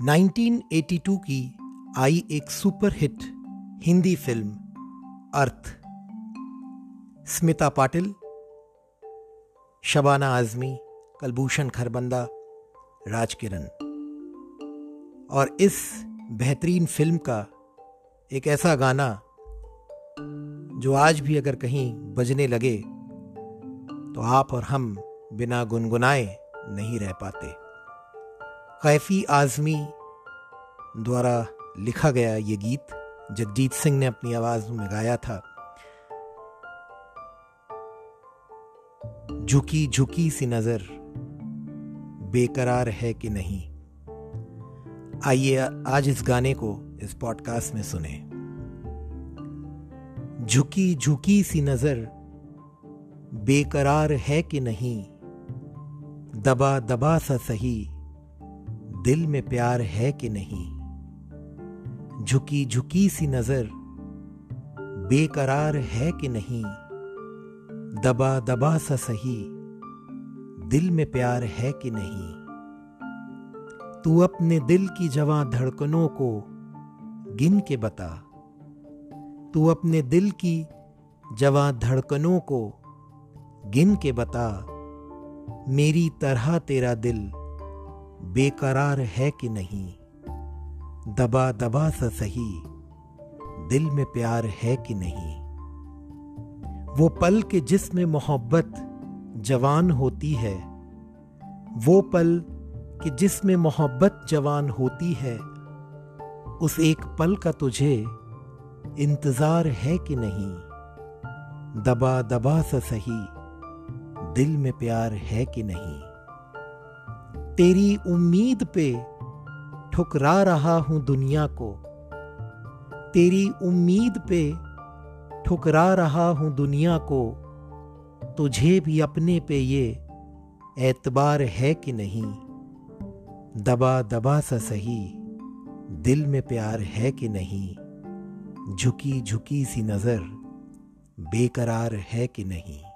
1982 की आई एक super hit Hindi film, Arth. Smita Patil, Shabana Azmi, Kulbhushan Kharbanda, Rajkiran. और इस बेहतरीन फ़िल्म का एक ऐसा गाना, जो आज भी अगर कहीं बजने लगे तो आप और हम बिना गुनगुनाए नहीं रह पाते। कैफी आज़मी द्वारा लिखा गया ये गीत जगजीत सिंह ने अपनी आवाज़ में गाया था। झुकी झुकी सी नज़र बेकरार है कि नहीं? आइए आज इस गाने को इस पॉडकास्ट में सुने। झुकी झुकी सी नज़र बेकरार है कि नहीं? दबा दबा सा सही दिल में प्यार है कि नहीं? झुकी झुकी सी नज़र बेकरार है कि नहीं? दबा दबा सा सही, दिल में प्यार है कि नहीं? तू अपने दिल की जवां धड़कनों को गिन के बता। तू अपने दिल की जवां धड़कनों को गिन के बता। मेरी तरह तेरा दिल बेकरार है कि नहीं? दबा दबा सा सही, दिल में प्यार है कि नहीं? वो पल के जिसमें मोहब्बत जवान होती है, वो पल कि जिसमें मोहब्बत जवान होती है, उस एक पल का तुझे इंतज़ार है कि नहीं? दबा दबा सा सही, दिल में प्यार है कि नहीं? तेरी उम्मीद पे ठुकरा रहा हूँ दुनिया को। तेरी उम्मीद पे ठुकरा रहा हूँ दुनिया को। तुझे भी अपने पे ये एतबार है कि नहीं। दबा दबा सा सही, दिल में प्यार है कि नहीं। झुकी झुकी सी नज़र बेकरार है कि नहीं।